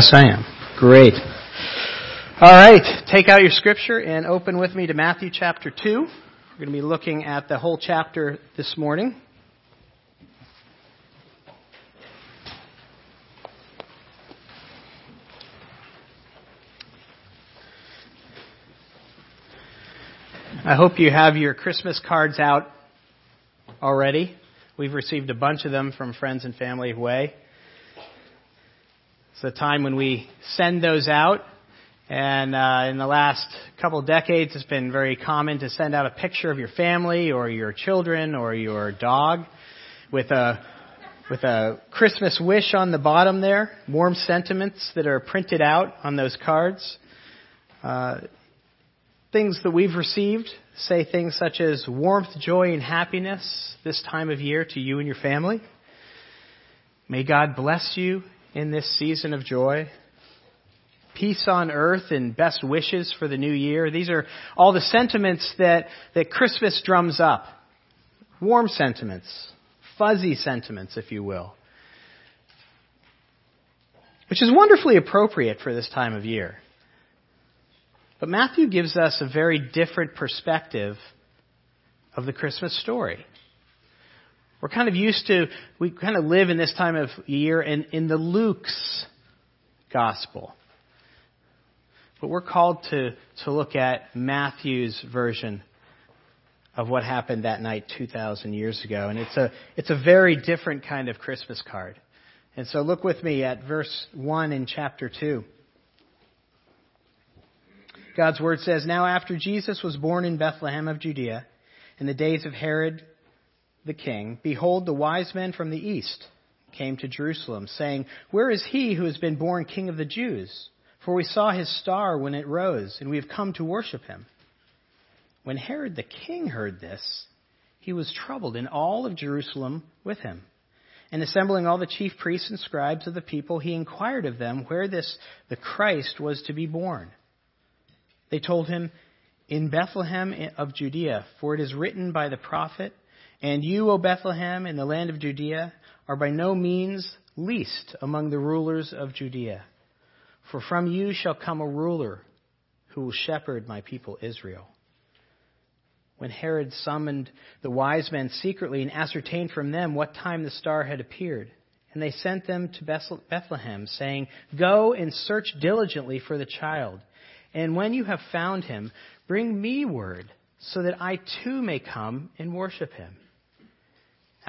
Yes, I am. Great. All right, take out your scripture and open with me to Matthew chapter 2. We're going to be looking at the whole chapter this morning. I hope you have your Christmas cards out already. We've received a bunch of them from friends and family away. It's a time when we send those out. And uh, in the last couple of decades, it's been very common to send out a picture of your family or your children or your dog with a with a Christmas wish on the bottom there, warm sentiments that are printed out on those cards. Uh, things that we've received say things such as warmth, joy, and happiness this time of year to you and your family. May God bless you in this season of joy. Peace on earth and best wishes for the new year. These are all the sentiments that, that Christmas drums up. Warm sentiments, fuzzy sentiments, if you will. Which is wonderfully appropriate for this time of year. But Matthew gives us a very different perspective of the Christmas story. We're kind of used to, we kind of live in this time of year in, in the Luke's gospel. But we're called to, to look at Matthew's version of what happened that night 2,000 years ago. And it's a, it's a very different kind of Christmas card. And so look with me at verse 1 in chapter 2. God's word says, Now after Jesus was born in Bethlehem of Judea, in the days of Herod the king, behold, the wise men from the east came to Jerusalem, saying, Where is he who has been born king of the Jews? For we saw his star when it rose, and we have come to worship him. When Herod the king heard this, he was troubled, and all of Jerusalem with him. And assembling all the chief priests and scribes of the people, he inquired of them where this the Christ was to be born. They told him, In Bethlehem of Judea, for it is written by the prophet, and you, O Bethlehem, in the land of Judea, are by no means least among the rulers of Judea. For from you shall come a ruler who will shepherd my people Israel. When Herod summoned the wise men secretly and ascertained from them what time the star had appeared, and they sent them to Bethlehem, saying, Go and search diligently for the child, and when you have found him, bring me word, so that I too may come and worship him.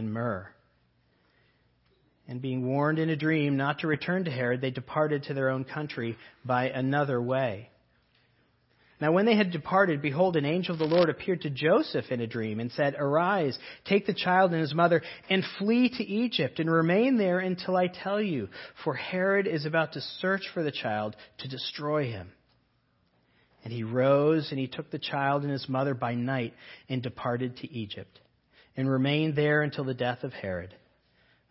and myrrh. And being warned in a dream not to return to Herod, they departed to their own country by another way. Now, when they had departed, behold, an angel of the Lord appeared to Joseph in a dream and said, Arise, take the child and his mother, and flee to Egypt, and remain there until I tell you, for Herod is about to search for the child to destroy him. And he rose, and he took the child and his mother by night, and departed to Egypt and remained there until the death of Herod.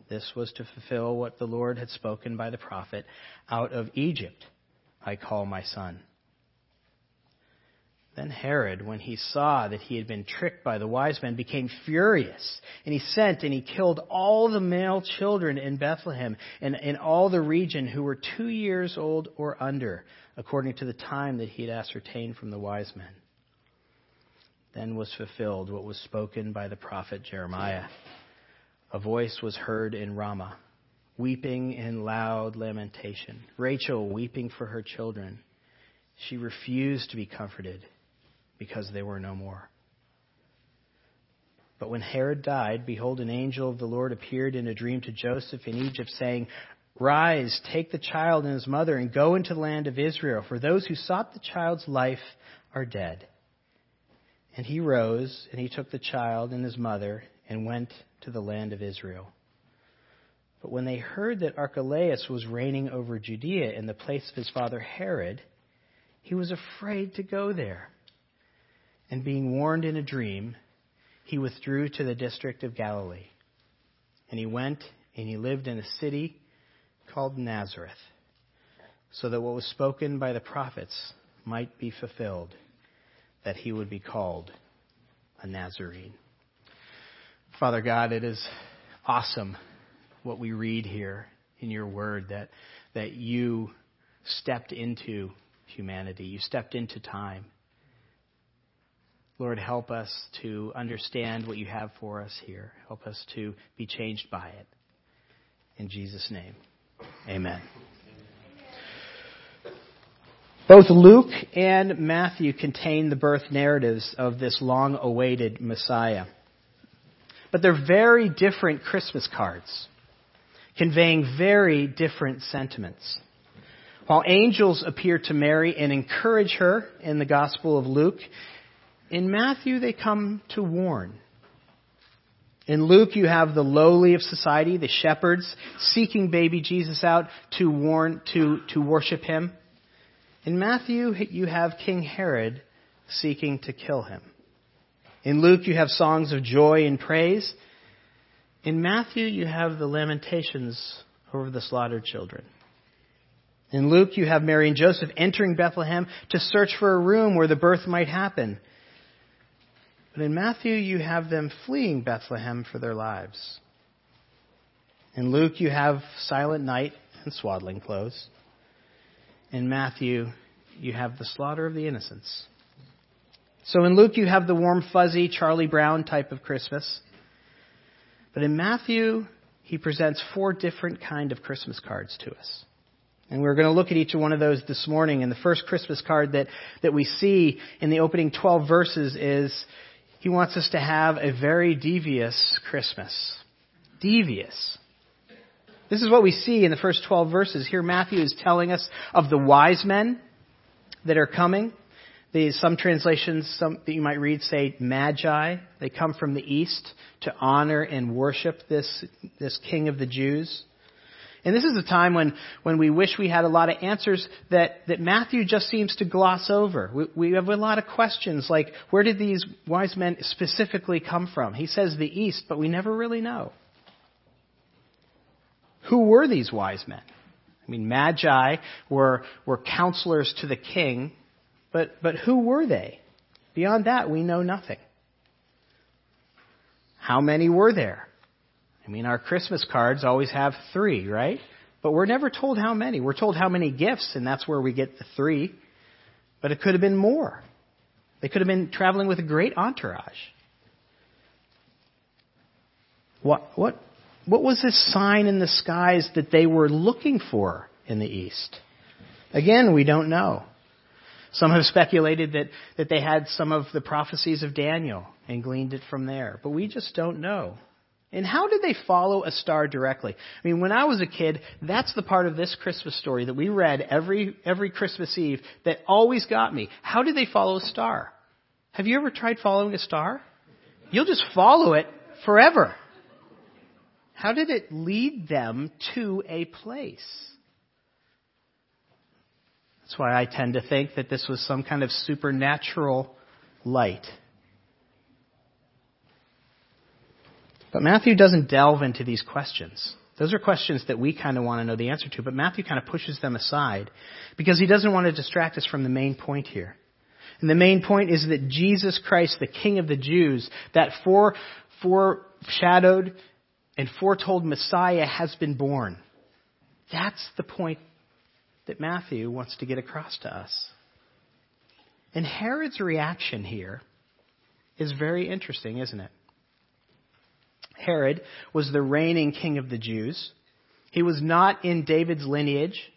This was to fulfill what the Lord had spoken by the prophet Out of Egypt I call my son. Then Herod, when he saw that he had been tricked by the wise men, became furious. And he sent and he killed all the male children in Bethlehem and in all the region who were two years old or under, according to the time that he had ascertained from the wise men then was fulfilled what was spoken by the prophet Jeremiah. A voice was heard in Ramah, weeping in loud lamentation, Rachel weeping for her children. She refused to be comforted because they were no more. But when Herod died, behold, an angel of the Lord appeared in a dream to Joseph in Egypt, saying, Rise, take the child and his mother, and go into the land of Israel, for those who sought the child's life are dead. And he rose, and he took the child and his mother, and went to the land of Israel. But when they heard that Archelaus was reigning over Judea in the place of his father Herod, he was afraid to go there. And being warned in a dream, he withdrew to the district of Galilee. And he went and he lived in a city called Nazareth, so that what was spoken by the prophets might be fulfilled, that he would be called a Nazarene. Father God, it is awesome what we read here in your word that, that you stepped into humanity, you stepped into time. Lord, help us to understand what you have for us here. Help us to be changed by it. In Jesus' name, amen. Both Luke and Matthew contain the birth narratives of this long awaited Messiah. But they're very different Christmas cards, conveying very different sentiments. While angels appear to Mary and encourage her in the Gospel of Luke, in Matthew they come to warn. In Luke, you have the lowly of society, the shepherds, seeking baby Jesus out to warn, to, to worship him. In Matthew, you have King Herod seeking to kill him. In Luke, you have songs of joy and praise. In Matthew, you have the lamentations over the slaughtered children. In Luke, you have Mary and Joseph entering Bethlehem to search for a room where the birth might happen. But in Matthew, you have them fleeing Bethlehem for their lives. In Luke, you have silent night and swaddling clothes in Matthew, you have the slaughter of the innocents. So in Luke, you have the warm, fuzzy Charlie Brown type of Christmas. But in Matthew, he presents four different kind of Christmas cards to us. And we're going to look at each one of those this morning. And the first Christmas card that, that we see in the opening 12 verses is he wants us to have a very devious Christmas. Devious. This is what we see in the first 12 verses. Here Matthew is telling us of the wise men that are coming. Some translations some, that you might read say magi. They come from the east to honor and worship this, this king of the Jews. And this is a time when, when we wish we had a lot of answers that, that Matthew just seems to gloss over. We, we have a lot of questions like, where did these wise men specifically come from? He says the east, but we never really know. Who were these wise men? I mean, magi were, were counselors to the king, but, but who were they? Beyond that, we know nothing. How many were there? I mean, our Christmas cards always have three, right? But we're never told how many. We're told how many gifts, and that's where we get the three. But it could have been more. They could have been traveling with a great entourage. What, what, what was this sign in the skies that they were looking for in the east? Again, we don't know. Some have speculated that, that they had some of the prophecies of Daniel and gleaned it from there, but we just don't know. And how did they follow a star directly? I mean, when I was a kid, that's the part of this Christmas story that we read every, every Christmas Eve that always got me. How did they follow a star? Have you ever tried following a star? You'll just follow it forever. How did it lead them to a place? That's why I tend to think that this was some kind of supernatural light. But Matthew doesn't delve into these questions. Those are questions that we kind of want to know the answer to, but Matthew kind of pushes them aside because he doesn't want to distract us from the main point here. And the main point is that Jesus Christ, the King of the Jews, that foreshadowed and foretold Messiah has been born. That's the point that Matthew wants to get across to us. And Herod's reaction here is very interesting, isn't it? Herod was the reigning king of the Jews. He was not in David's lineage.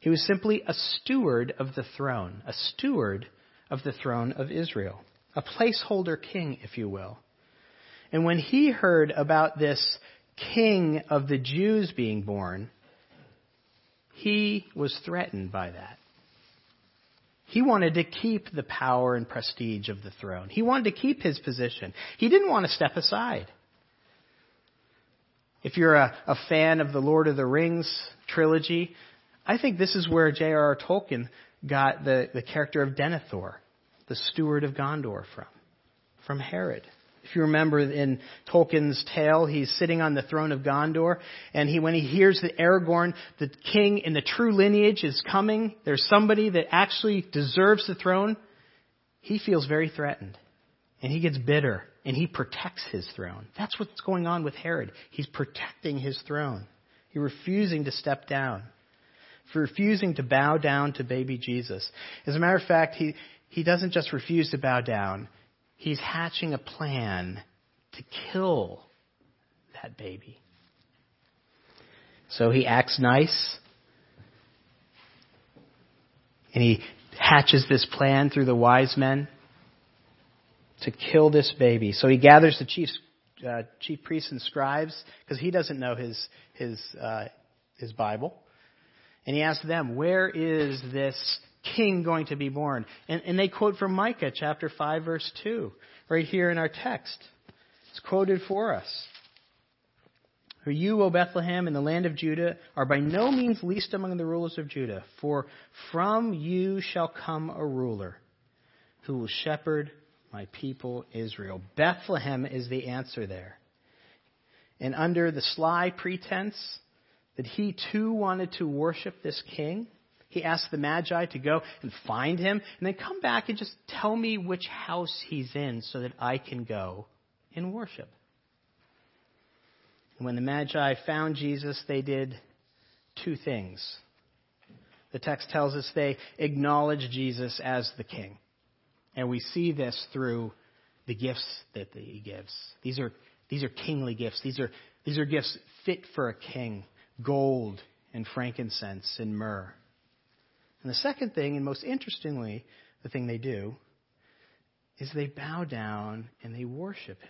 He was simply a steward of the throne, a steward of the throne of Israel, a placeholder king, if you will. And when he heard about this king of the Jews being born, he was threatened by that. He wanted to keep the power and prestige of the throne. He wanted to keep his position. He didn't want to step aside. If you're a, a fan of the Lord of the Rings trilogy, I think this is where J.R.R. Tolkien got the, the character of Denethor, the steward of Gondor, from, from Herod. If you remember in Tolkien's tale, he's sitting on the throne of Gondor, and he, when he hears that Aragorn, the king in the true lineage, is coming, there's somebody that actually deserves the throne, he feels very threatened. And he gets bitter, and he protects his throne. That's what's going on with Herod. He's protecting his throne. He's refusing to step down, for refusing to bow down to baby Jesus. As a matter of fact, he, he doesn't just refuse to bow down, He's hatching a plan to kill that baby. So he acts nice. And he hatches this plan through the wise men to kill this baby. So he gathers the chief, uh, chief priests and scribes because he doesn't know his his uh, his Bible, and he asks them, "Where is this king going to be born. And, and they quote from Micah chapter 5 verse 2, right here in our text. It's quoted for us. For you, O Bethlehem, in the land of Judah, are by no means least among the rulers of Judah, for from you shall come a ruler who will shepherd my people Israel. Bethlehem is the answer there. And under the sly pretense that he too wanted to worship this king, he asked the Magi to go and find him and then come back and just tell me which house he's in so that I can go and worship. And when the Magi found Jesus, they did two things. The text tells us they acknowledged Jesus as the king. And we see this through the gifts that he gives. These are, these are kingly gifts. These are, these are gifts fit for a king gold and frankincense and myrrh. And the second thing, and most interestingly, the thing they do, is they bow down and they worship Him.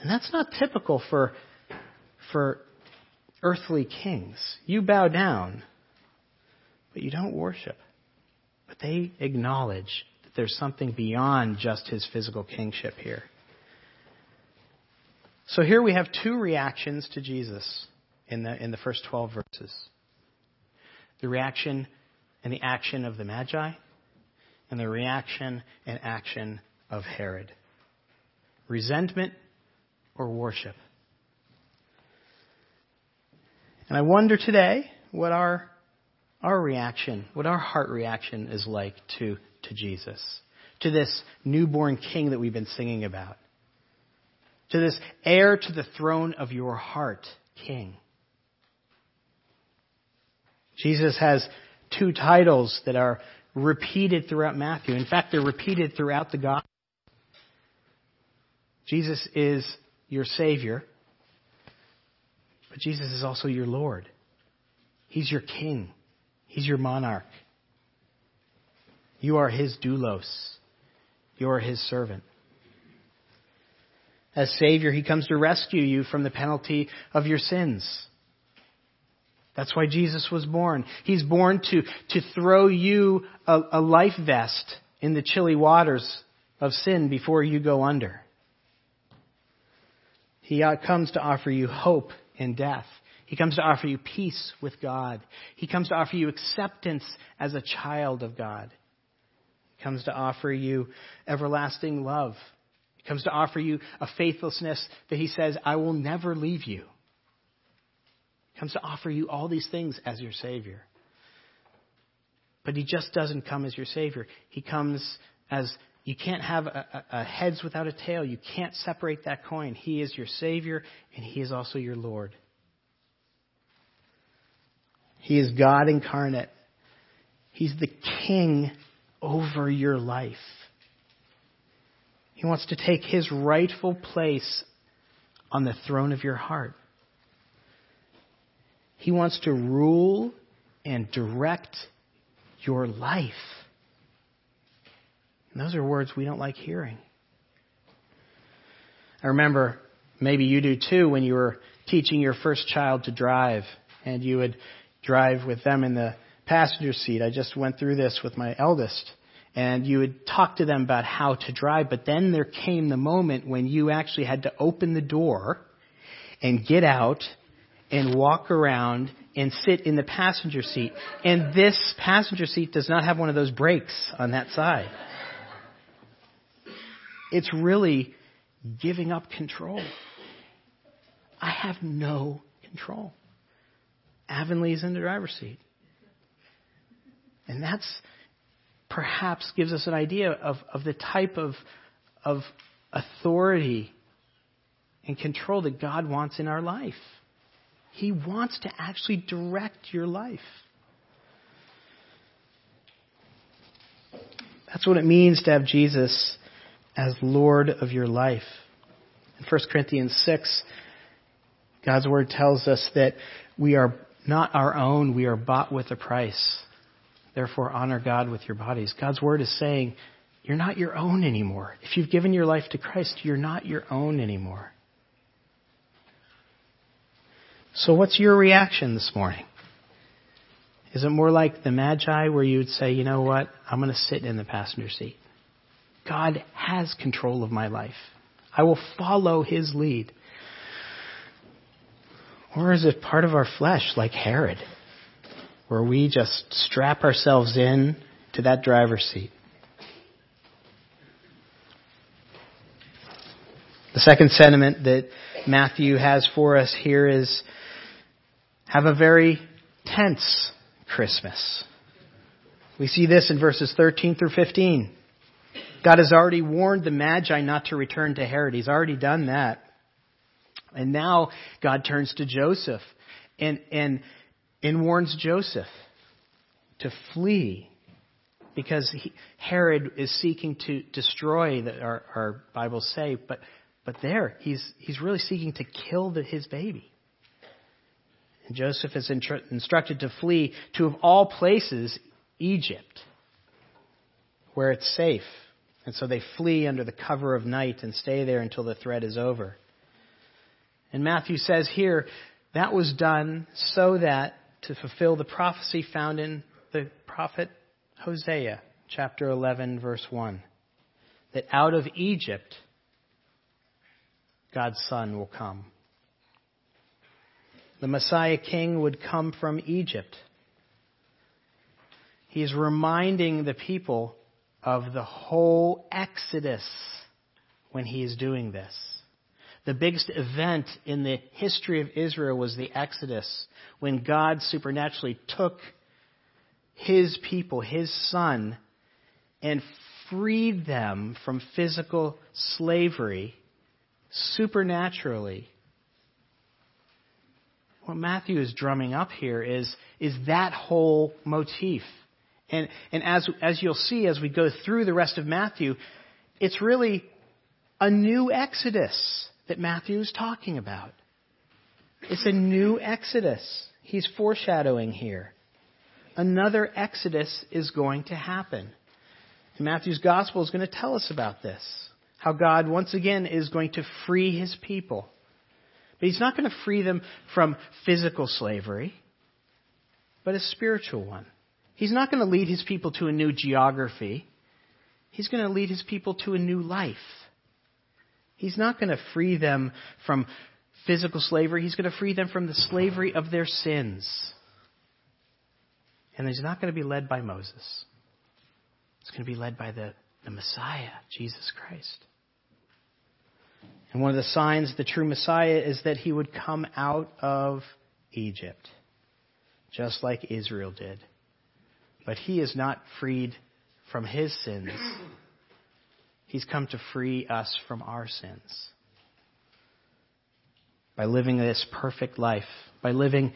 And that's not typical for, for earthly kings. You bow down, but you don't worship. But they acknowledge that there's something beyond just his physical kingship here. So here we have two reactions to Jesus in the, in the first 12 verses the reaction and the action of the Magi, and the reaction and action of Herod. Resentment or worship. And I wonder today what our, our reaction, what our heart reaction is like to, to Jesus, to this newborn king that we've been singing about, to this heir to the throne of your heart king. Jesus has two titles that are repeated throughout Matthew. In fact, they're repeated throughout the gospel. Jesus is your Savior, but Jesus is also your Lord. He's your King. He's your monarch. You are His doulos. You are His servant. As Savior, He comes to rescue you from the penalty of your sins. That's why Jesus was born. He's born to, to throw you a, a life vest in the chilly waters of sin before you go under. He uh, comes to offer you hope in death. He comes to offer you peace with God. He comes to offer you acceptance as a child of God. He comes to offer you everlasting love. He comes to offer you a faithlessness that He says, I will never leave you comes to offer you all these things as your Savior. But He just doesn't come as your Savior. He comes as you can't have a, a, a heads without a tail. You can't separate that coin. He is your Savior, and He is also your Lord. He is God incarnate. He's the King over your life. He wants to take His rightful place on the throne of your heart. He wants to rule and direct your life. And those are words we don't like hearing. I remember, maybe you do too, when you were teaching your first child to drive and you would drive with them in the passenger seat. I just went through this with my eldest. and you would talk to them about how to drive, but then there came the moment when you actually had to open the door and get out and walk around and sit in the passenger seat. And this passenger seat does not have one of those brakes on that side. It's really giving up control. I have no control. Avonlea's in the driver's seat. And that's perhaps gives us an idea of, of the type of, of authority and control that God wants in our life. He wants to actually direct your life. That's what it means to have Jesus as Lord of your life. In 1 Corinthians 6, God's Word tells us that we are not our own, we are bought with a price. Therefore, honor God with your bodies. God's Word is saying, you're not your own anymore. If you've given your life to Christ, you're not your own anymore. So, what's your reaction this morning? Is it more like the Magi where you would say, you know what, I'm going to sit in the passenger seat? God has control of my life. I will follow his lead. Or is it part of our flesh like Herod, where we just strap ourselves in to that driver's seat? The second sentiment that Matthew has for us here is have a very tense Christmas. We see this in verses 13 through 15. God has already warned the Magi not to return to Herod. He's already done that. And now God turns to Joseph and, and, and warns Joseph to flee because he, Herod is seeking to destroy, the, our, our Bibles say, but, but there, he's, he's really seeking to kill the, his baby. And Joseph is instructed to flee to, of all places, Egypt, where it's safe. And so they flee under the cover of night and stay there until the threat is over. And Matthew says here, that was done so that to fulfill the prophecy found in the prophet Hosea, chapter 11, verse 1, that out of Egypt God's Son will come the Messiah King would come from Egypt. He's reminding the people of the whole Exodus when he is doing this. The biggest event in the history of Israel was the Exodus, when God supernaturally took his people, his son, and freed them from physical slavery supernaturally what Matthew is drumming up here is, is that whole motif. And, and as, as you'll see as we go through the rest of Matthew, it's really a new Exodus that Matthew is talking about. It's a new Exodus. He's foreshadowing here. Another Exodus is going to happen. And Matthew's gospel is going to tell us about this. How God once again is going to free his people. But he's not going to free them from physical slavery, but a spiritual one. He's not going to lead his people to a new geography. He's going to lead his people to a new life. He's not going to free them from physical slavery. He's going to free them from the slavery of their sins. And he's not going to be led by Moses. It's going to be led by the, the Messiah, Jesus Christ. And one of the signs of the true Messiah is that he would come out of Egypt, just like Israel did. But he is not freed from his sins. He's come to free us from our sins. By living this perfect life, by living,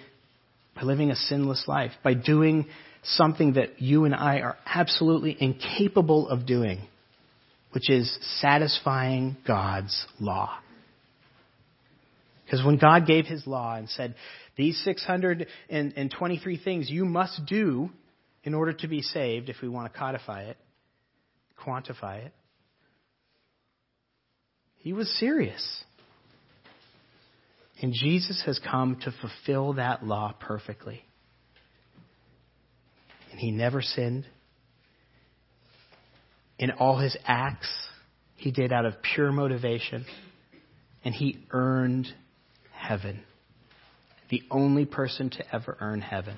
by living a sinless life, by doing something that you and I are absolutely incapable of doing which is satisfying God's law. Because when God gave his law and said, these 623 things you must do in order to be saved, if we want to codify it, quantify it, he was serious. And Jesus has come to fulfill that law perfectly. And he never sinned. In all his acts, he did out of pure motivation, and he earned heaven. The only person to ever earn heaven.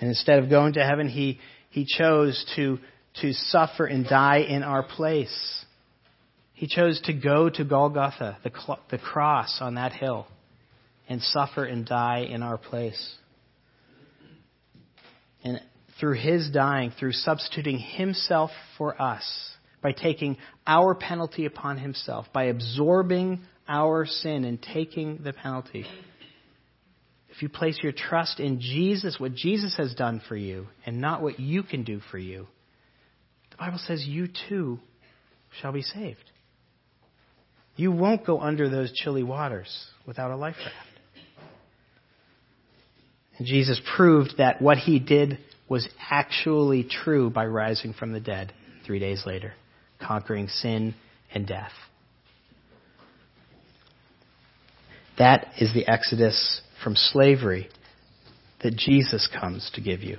And instead of going to heaven, he, he chose to, to suffer and die in our place. He chose to go to Golgotha, the, the cross on that hill, and suffer and die in our place. And through his dying, through substituting himself for us, by taking our penalty upon himself, by absorbing our sin and taking the penalty. If you place your trust in Jesus, what Jesus has done for you, and not what you can do for you, the Bible says you too shall be saved. You won't go under those chilly waters without a life raft. And Jesus proved that what he did was actually true by rising from the dead three days later, conquering sin and death. That is the exodus from slavery that Jesus comes to give you.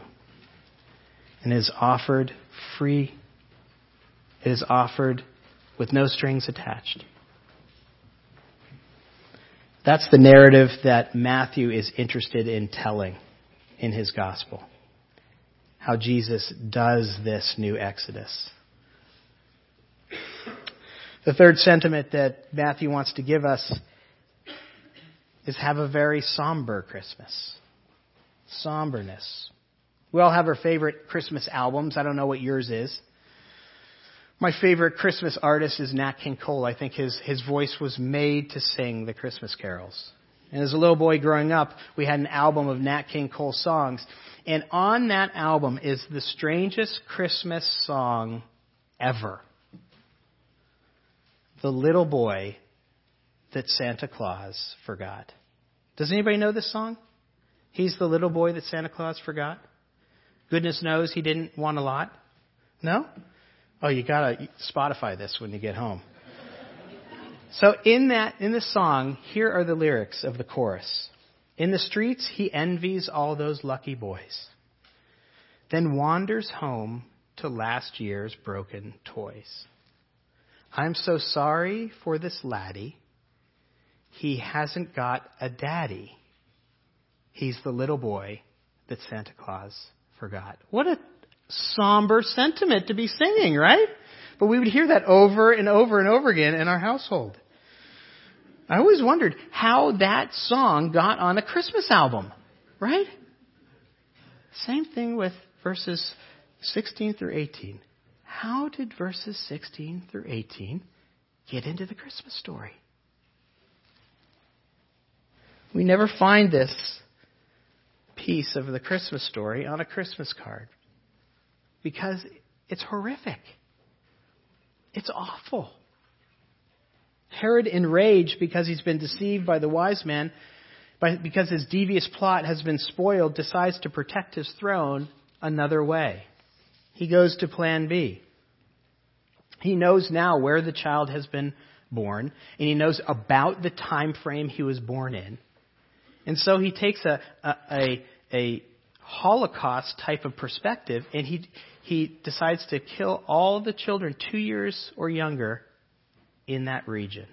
And is offered free. It is offered with no strings attached. That's the narrative that Matthew is interested in telling in his gospel. How Jesus does this new Exodus. The third sentiment that Matthew wants to give us is have a very somber Christmas. Somberness. We all have our favorite Christmas albums. I don't know what yours is. My favorite Christmas artist is Nat King Cole. I think his, his voice was made to sing the Christmas carols. And as a little boy growing up, we had an album of Nat King Cole songs. And on that album is the strangest Christmas song ever. The little boy that Santa Claus forgot. Does anybody know this song? He's the little boy that Santa Claus forgot. Goodness knows he didn't want a lot. No? Oh, you gotta Spotify this when you get home. So in that, in the song, here are the lyrics of the chorus. In the streets, he envies all those lucky boys, then wanders home to last year's broken toys. I'm so sorry for this laddie. He hasn't got a daddy. He's the little boy that Santa Claus forgot. What a somber sentiment to be singing, right? But we would hear that over and over and over again in our household. I always wondered how that song got on a Christmas album, right? Same thing with verses 16 through 18. How did verses 16 through 18 get into the Christmas story? We never find this piece of the Christmas story on a Christmas card because it's horrific. It's awful. Herod, enraged because he's been deceived by the wise man, because his devious plot has been spoiled, decides to protect his throne another way. He goes to plan B. He knows now where the child has been born, and he knows about the time frame he was born in. And so he takes a, a, a, a Holocaust type of perspective, and he, he decides to kill all the children two years or younger in that region.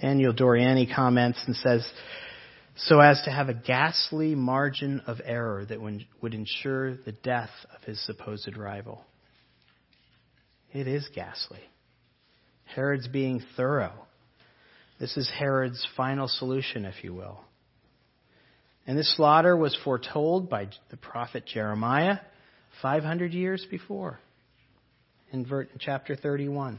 Daniel Doriani comments and says, so as to have a ghastly margin of error that would ensure the death of his supposed rival. It is ghastly. Herod's being thorough. This is Herod's final solution, if you will. And this slaughter was foretold by the prophet Jeremiah 500 years before in chapter 31.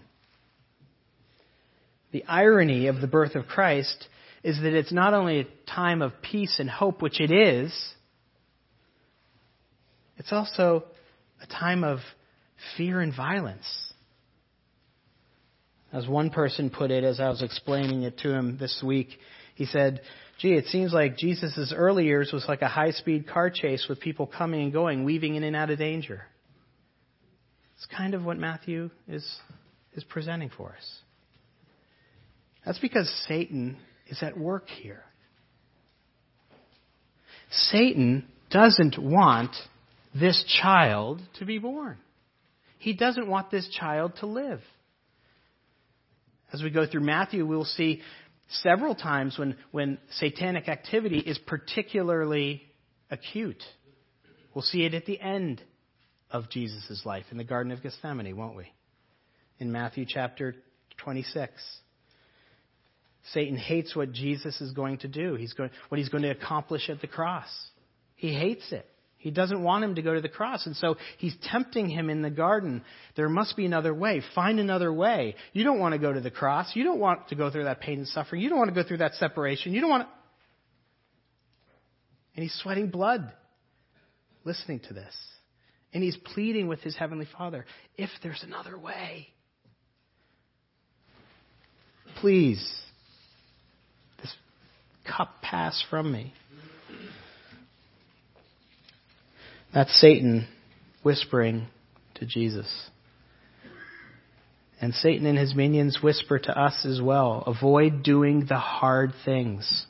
The irony of the birth of Christ is that it's not only a time of peace and hope, which it is, it's also a time of fear and violence. As one person put it, as I was explaining it to him this week, he said, Gee, it seems like Jesus' early years was like a high speed car chase with people coming and going, weaving in and out of danger. It's kind of what Matthew is, is presenting for us. That's because Satan is at work here. Satan doesn't want this child to be born. He doesn't want this child to live. As we go through Matthew, we'll see several times when, when satanic activity is particularly acute. We'll see it at the end of Jesus' life in the Garden of Gethsemane, won't we? In Matthew chapter 26. Satan hates what Jesus is going to do. He's going, what he's going to accomplish at the cross. He hates it. He doesn't want him to go to the cross. And so he's tempting him in the garden. There must be another way. Find another way. You don't want to go to the cross. You don't want to go through that pain and suffering. You don't want to go through that separation. You don't want to. And he's sweating blood listening to this. And he's pleading with his heavenly Father if there's another way. Please, this cup pass from me. That's Satan whispering to Jesus. And Satan and his minions whisper to us as well avoid doing the hard things.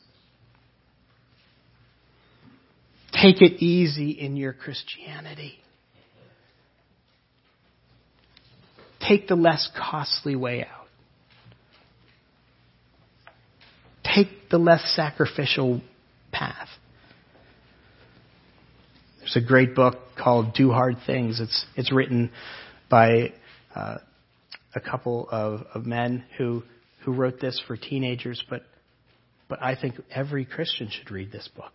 Take it easy in your Christianity. Take the less costly way out. Take the less sacrificial path. There's a great book called Do Hard Things. It's, it's written by uh, a couple of, of men who, who wrote this for teenagers, but, but I think every Christian should read this book.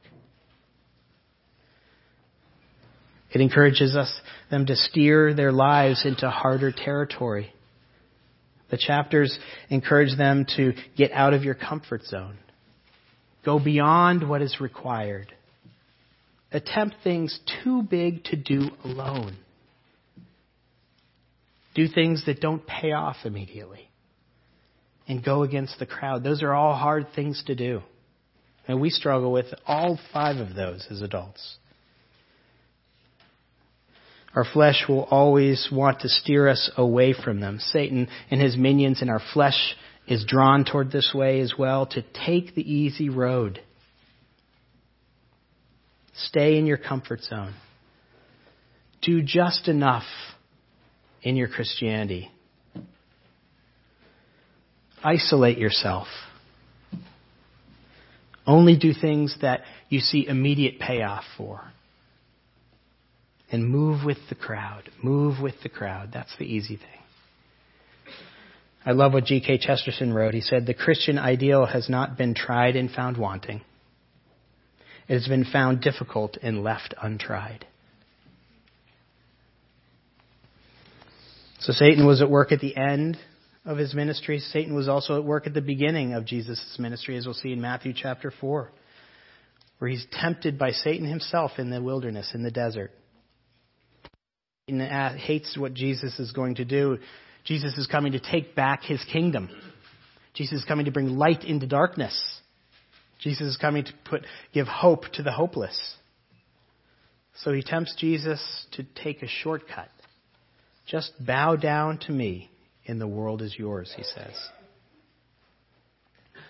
It encourages us them to steer their lives into harder territory. The chapters encourage them to get out of your comfort zone. Go beyond what is required. Attempt things too big to do alone. Do things that don't pay off immediately. And go against the crowd. Those are all hard things to do. And we struggle with all five of those as adults. Our flesh will always want to steer us away from them. Satan and his minions and our flesh is drawn toward this way as well to take the easy road. Stay in your comfort zone. Do just enough in your Christianity. Isolate yourself. Only do things that you see immediate payoff for and move with the crowd. Move with the crowd. That's the easy thing. I love what G.K. Chesterton wrote. He said, The Christian ideal has not been tried and found wanting. It has been found difficult and left untried. So Satan was at work at the end of his ministry. Satan was also at work at the beginning of Jesus' ministry, as we'll see in Matthew chapter 4, where he's tempted by Satan himself in the wilderness, in the desert. Satan uh, hates what Jesus is going to do. Jesus is coming to take back his kingdom. Jesus is coming to bring light into darkness. Jesus is coming to put, give hope to the hopeless. So he tempts Jesus to take a shortcut. Just bow down to me, and the world is yours, he says.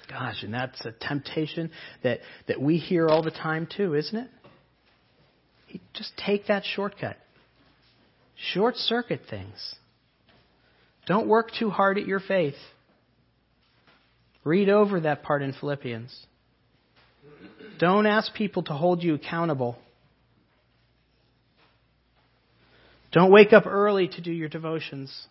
Gosh, and that's a temptation that, that we hear all the time too, isn't it? Just take that shortcut. Short circuit things. Don't work too hard at your faith. Read over that part in Philippians. Don't ask people to hold you accountable. Don't wake up early to do your devotions.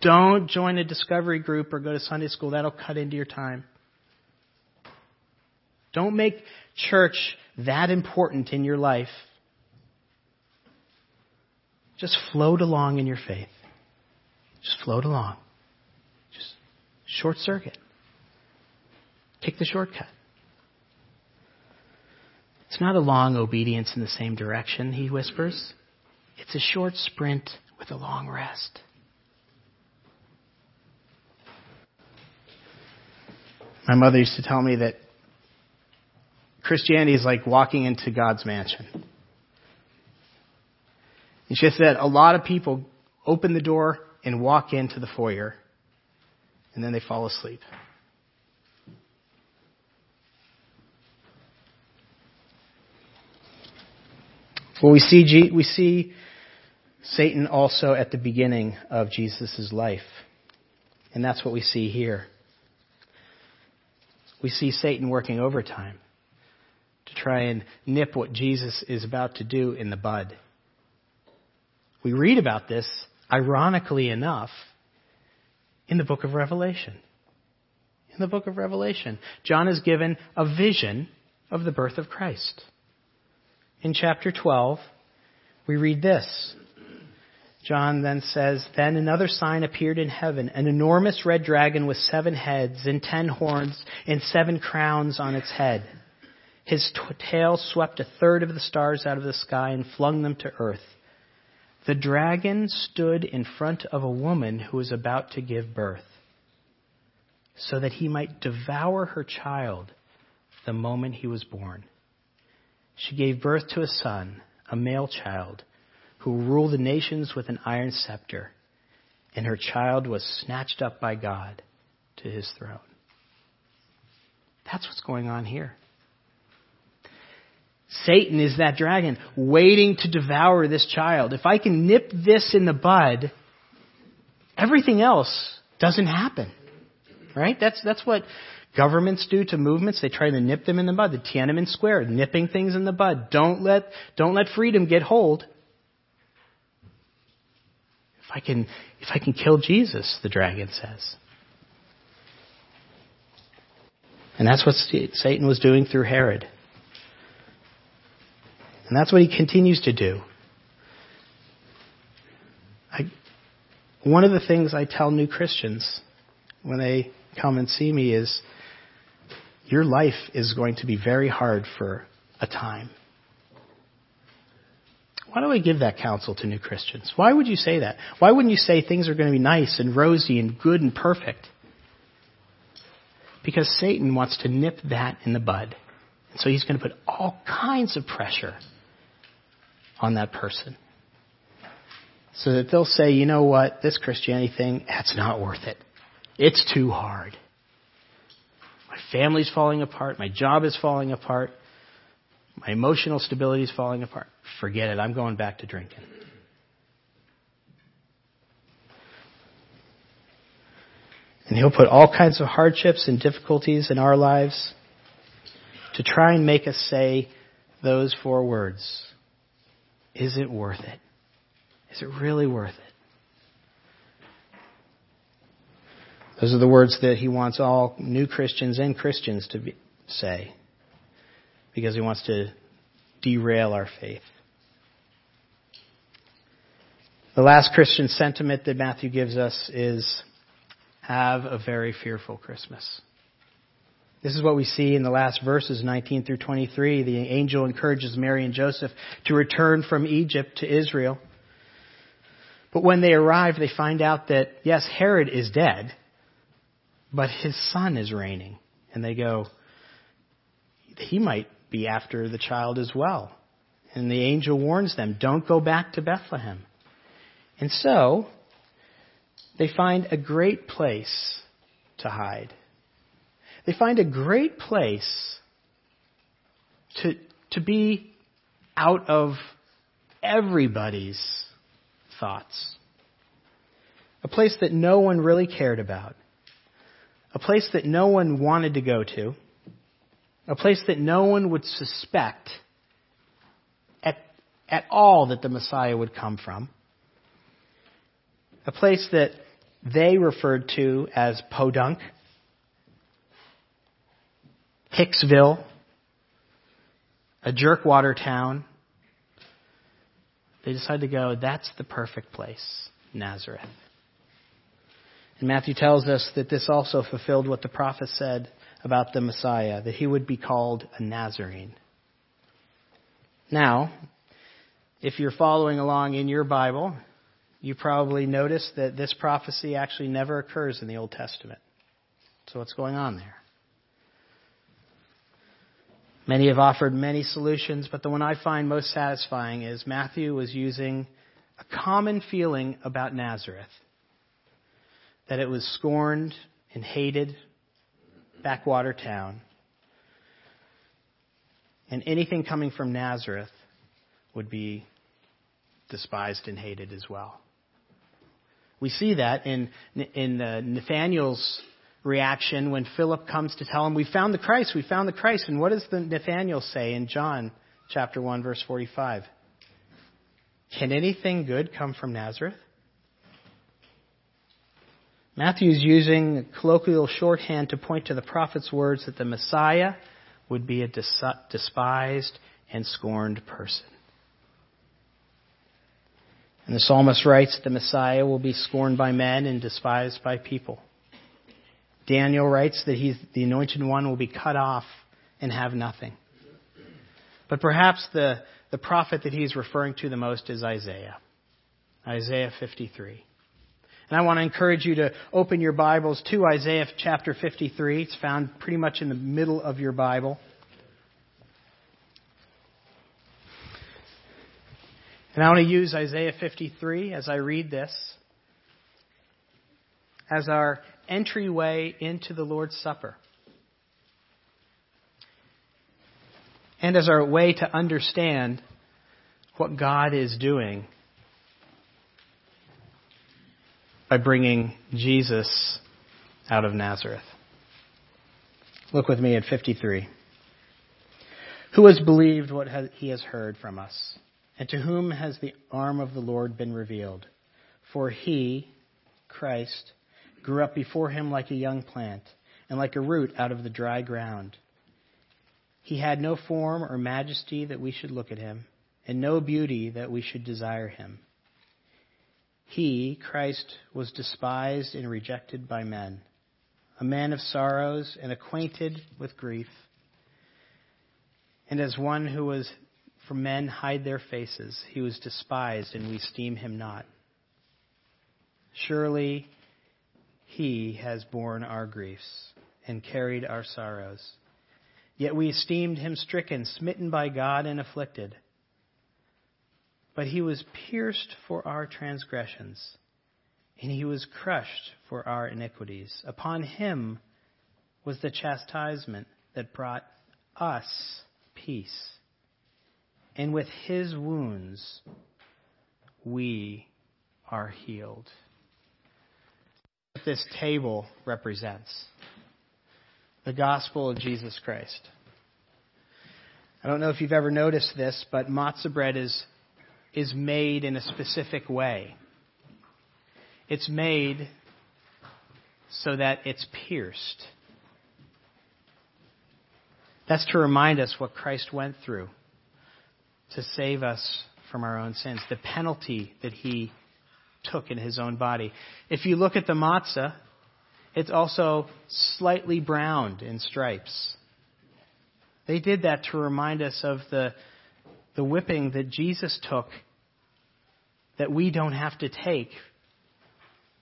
Don't join a discovery group or go to Sunday school. That'll cut into your time. Don't make church that important in your life just float along in your faith. Just float along. Just short circuit. Take the shortcut. It's not a long obedience in the same direction, he whispers. It's a short sprint with a long rest. My mother used to tell me that Christianity is like walking into God's mansion. And she said a lot of people open the door and walk into the foyer, and then they fall asleep. Well, we see, we see Satan also at the beginning of Jesus' life. And that's what we see here. We see Satan working overtime to try and nip what Jesus is about to do in the bud. We read about this, ironically enough, in the book of Revelation. In the book of Revelation, John is given a vision of the birth of Christ. In chapter 12, we read this. John then says, Then another sign appeared in heaven, an enormous red dragon with seven heads and ten horns and seven crowns on its head. His t- tail swept a third of the stars out of the sky and flung them to earth. The dragon stood in front of a woman who was about to give birth, so that he might devour her child the moment he was born. She gave birth to a son, a male child, who will rule the nations with an iron scepter, and her child was snatched up by God to his throne. That's what's going on here. Satan is that dragon waiting to devour this child. If I can nip this in the bud, everything else doesn't happen. Right? That's, that's what governments do to movements. They try to nip them in the bud. The Tiananmen Square, nipping things in the bud. Don't let, don't let freedom get hold. If I can, if I can kill Jesus, the dragon says. And that's what Satan was doing through Herod. And that's what he continues to do. I, one of the things I tell new Christians when they come and see me is your life is going to be very hard for a time. Why do I give that counsel to new Christians? Why would you say that? Why wouldn't you say things are going to be nice and rosy and good and perfect? Because Satan wants to nip that in the bud. And so he's going to put all kinds of pressure on that person. So that they'll say, you know what, this Christianity thing, that's not worth it. It's too hard. My family's falling apart. My job is falling apart. My emotional stability is falling apart. Forget it. I'm going back to drinking. And he'll put all kinds of hardships and difficulties in our lives to try and make us say those four words is it worth it? Is it really worth it? Those are the words that he wants all new Christians and Christians to be, say because he wants to derail our faith. The last Christian sentiment that Matthew gives us is have a very fearful Christmas. This is what we see in the last verses, 19 through 23. The angel encourages Mary and Joseph to return from Egypt to Israel. But when they arrive, they find out that, yes, Herod is dead, but his son is reigning. And they go, he might be after the child as well. And the angel warns them, don't go back to Bethlehem. And so, they find a great place to hide. They find a great place to, to be out of everybody's thoughts. A place that no one really cared about. A place that no one wanted to go to. A place that no one would suspect at, at all that the Messiah would come from. A place that they referred to as Podunk, Hicksville, a jerkwater town. They decide to go, that's the perfect place, Nazareth. And Matthew tells us that this also fulfilled what the prophet said about the Messiah, that he would be called a Nazarene. Now, if you're following along in your Bible, you probably noticed that this prophecy actually never occurs in the Old Testament. So what's going on there? Many have offered many solutions, but the one I find most satisfying is Matthew was using a common feeling about Nazareth that it was scorned and hated, backwater town. And anything coming from Nazareth would be despised and hated as well. We see that in, in uh, Nathaniel's reaction when Philip comes to tell him, We found the Christ, we found the Christ. And what does the Nathaniel say in John chapter 1, verse 45? Can anything good come from Nazareth? Matthew is using colloquial shorthand to point to the prophet's words that the Messiah would be a despised and scorned person. And the psalmist writes the Messiah will be scorned by men and despised by people. Daniel writes that he's, the anointed one will be cut off and have nothing. But perhaps the, the prophet that he's referring to the most is Isaiah. Isaiah 53. And I want to encourage you to open your Bibles to Isaiah chapter 53. It's found pretty much in the middle of your Bible. And I want to use Isaiah 53 as I read this as our entryway into the Lord's Supper. And as our way to understand what God is doing by bringing Jesus out of Nazareth. Look with me at 53. Who has believed what he has heard from us? And to whom has the arm of the Lord been revealed? For he, Christ, grew up before him like a young plant, and like a root out of the dry ground. He had no form or majesty that we should look at him, and no beauty that we should desire him. He, Christ, was despised and rejected by men, a man of sorrows and acquainted with grief. And as one who was for men hide their faces. He was despised, and we esteem him not. Surely he has borne our griefs and carried our sorrows. Yet we esteemed him stricken, smitten by God, and afflicted. But he was pierced for our transgressions, and he was crushed for our iniquities. Upon him was the chastisement that brought us peace and with his wounds we are healed. What this table represents the gospel of Jesus Christ. I don't know if you've ever noticed this, but matzah bread is, is made in a specific way. It's made so that it's pierced. That's to remind us what Christ went through to save us from our own sins, the penalty that he took in his own body. If you look at the matzah, it's also slightly browned in stripes. They did that to remind us of the, the whipping that Jesus took that we don't have to take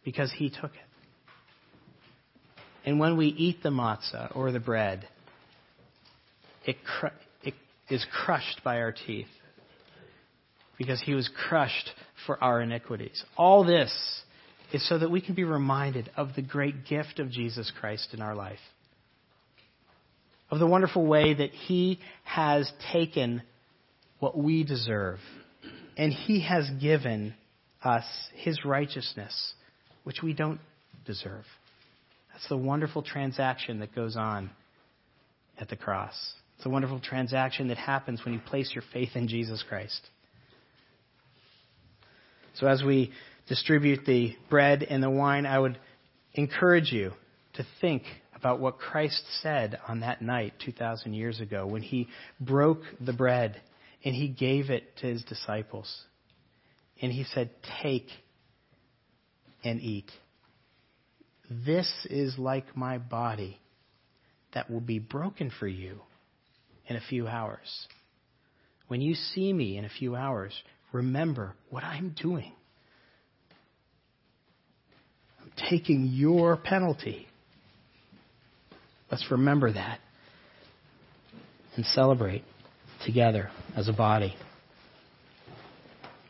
because he took it. And when we eat the matzah or the bread, it, it is crushed by our teeth because he was crushed for our iniquities. All this is so that we can be reminded of the great gift of Jesus Christ in our life, of the wonderful way that he has taken what we deserve and he has given us his righteousness, which we don't deserve. That's the wonderful transaction that goes on at the cross. It's a wonderful transaction that happens when you place your faith in Jesus Christ. So as we distribute the bread and the wine, I would encourage you to think about what Christ said on that night 2,000 years ago when he broke the bread and he gave it to his disciples. And he said, Take and eat. This is like my body that will be broken for you in a few hours. When you see me in a few hours, remember what I'm doing. I'm taking your penalty. Let's remember that and celebrate together as a body.